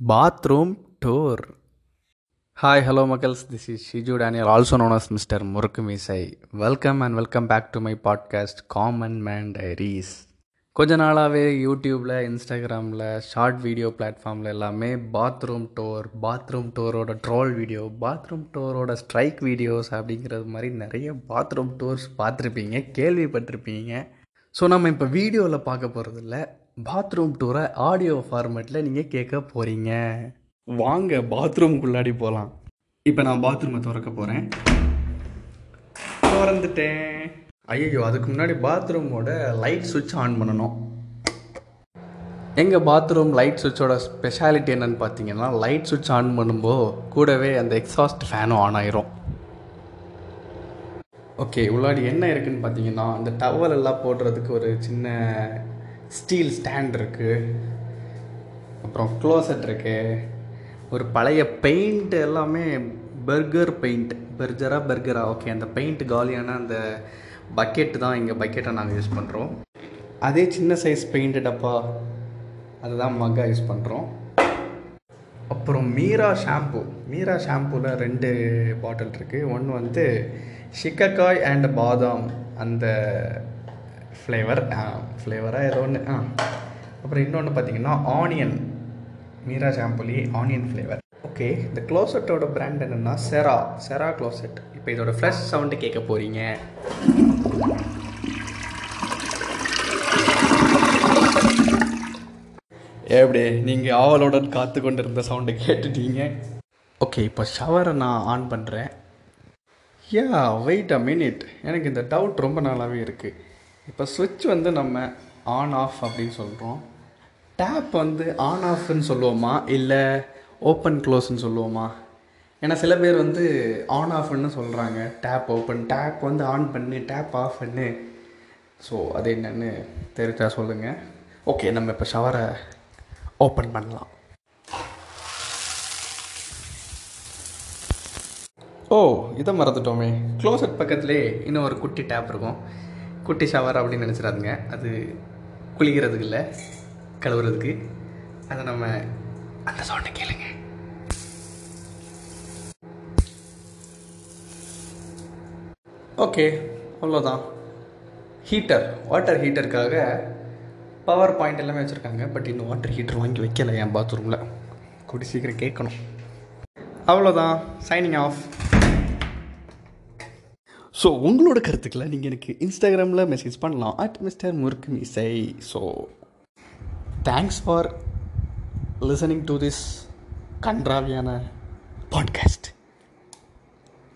bathroom tour. Hi hello muggles. This is shiju daniel also known mister mr murukumisai welcome and welcome back to my podcast common man diaries கொஞ்ச நாளாகவே யூடியூப்பில் இன்ஸ்டாகிராமில் short video பிளாட்ஃபார்மில் எல்லாமே bathroom door bathroom டோரோட troll video bathroom டோரோட strike videos அப்படிங்கிறது மாதிரி நிறைய பாத்ரூம் டோர்ஸ் பார்த்துருப்பீங்க கேள்விப்பட்டிருப்பீங்க. ஸோ நம்ம இப்போ வீடியோவில் பார்க்க போகிறதில்ல பாத்ரூம் டூரை ஆடியோ ஃபார்மேட்டில் நீங்கள் கேட்க போகிறீங்க வாங்க பாத்ரூம்குள்ளாடி போகலாம் இப்போ நான் பாத்ரூமை திறக்க போகிறேன் திறந்துட்டேன். ஐயோ அதுக்கு முன்னாடி பாத்ரூமோட லைட் சுவிட்ச் ஆன் பண்ணணும். எங்கள் பாத்ரூம் லைட் சுவிட்சோட ஸ்பெஷாலிட்டி என்னன்னு பார்த்தீங்கன்னா லைட் சுவிட்ச் ஆன் பண்ணும்போது கூடவே அந்த எக்ஸாஸ்ட் ஃபேனும் ஆன் ஆயிரும். ஓகே உள்ளாடி என்ன இருக்குன்னு பார்த்தீங்கன்னா அந்த டவல் எல்லாம் போடுறதுக்கு ஒரு சின்ன ஸ்டீல் ஸ்டாண்ட் இருக்குது அப்புறம் க்ளோசட் இருக்குது ஒரு பழைய பெயிண்ட் எல்லாமே பர்கர் பெயிண்ட் பர்ஜரா பர்கரா ஓகே அந்த பெயிண்ட் காலியான அந்த பக்கெட்டு தான் இங்கே பக்கெட்டை நாங்கள் யூஸ் பண்ணுறோம் அதே சின்ன சைஸ் பெயிண்ட் டப்பா அதுதான் மக்கா யூஸ் பண்ணுறோம் அப்புறம் மீரா ஷாம்பு மீரா ஷாம்புவில் ரெண்டு பாட்டில் இருக்குது ஒன்று வந்து ஷிக்கக்காய் அண்ட் பாதாம். அந்த ஃப்ளேவர் ஃப்ளேவராக ஏதோ ஒன்று ஆ அப்புறம் இன்னொன்று பார்த்தீங்கன்னா ஆனியன் மீரா ஷாம்புலி ஆனியன் ஃப்ளேவர் ஓகே இந்த க்ளோசெட்டோட பிராண்ட் என்னென்னா செரா செரா க்ளோசெட் இப்போ இதோட ஃப்ரெஷ் சவுண்டு கேட்க போகிறீங்க எப்படி நீங்கள் ஆவலுடன் காத்து கொண்டிருந்த சவுண்டை கேட்டுட்டீங்க ஓகே இப்போ ஷவரை நான் ஆன் பண்ணுறேன் யா வெயிட் அ மினிட் எனக்கு இந்த டவுட் ரொம்ப நாளாகவே இருக்குது இப்போ சுவிட்ச் வந்து நம்ம ஆன் ஆஃப் அப்படின்னு சொல்கிறோம் டேப் வந்து ஆன் ஆஃப்னு சொல்லுவோமா? இல்லை ஓப்பன் க்ளோஸ்ன்னு சொல்லுவோமா? ஏன்னா சில பேர் வந்து ஆன் ஆஃப்னு சொல்கிறாங்க டேப் ஓப்பன் டேப் வந்து ஆன் பண்ணு டேப் ஆஃப் பண்ணு. ஸோ அது என்னென்னு தெரிஞ்சா சொல்லுங்கள் ஓகே நம்ம இப்போ ஷவரை ஓப்பன் பண்ணலாம். ஓ இதை மறந்துட்டோமே. க்ளோசட் பக்கத்துலேயே இன்னும் ஒரு குட்டி டேப் இருக்கும். குட்டி ஷவர் அப்படின்னு நினச்சிடாதுங்க. அது குளிக்கிறதுக்கு இல்லை கழுவுறதுக்கு. அதை நம்ம அந்த சவுண்டை கேளுங்க. ஓகே அவ்வளோதான் ஹீட்டர் வாட்டர் ஹீட்டருக்காக பவர் பாயிண்ட் எல்லாமே வச்சுருக்காங்க. பட் இன்னும் வாட்டர் ஹீட்டர் வாங்கி வைக்கல என் பாத்ரூமில் கூடி சீக்கிரம் கேட்கணும். அவ்வளோதான் சைனிங் ஆஃப் ஸோ உங்களோட கருத்துக்களை நீங்கள் எனக்கு இன்ஸ்டாகிராமில் மெசேஜ் பண்ணலாம். At mister Murukku Misai so thanks for listening to this கன்றாவியான podcast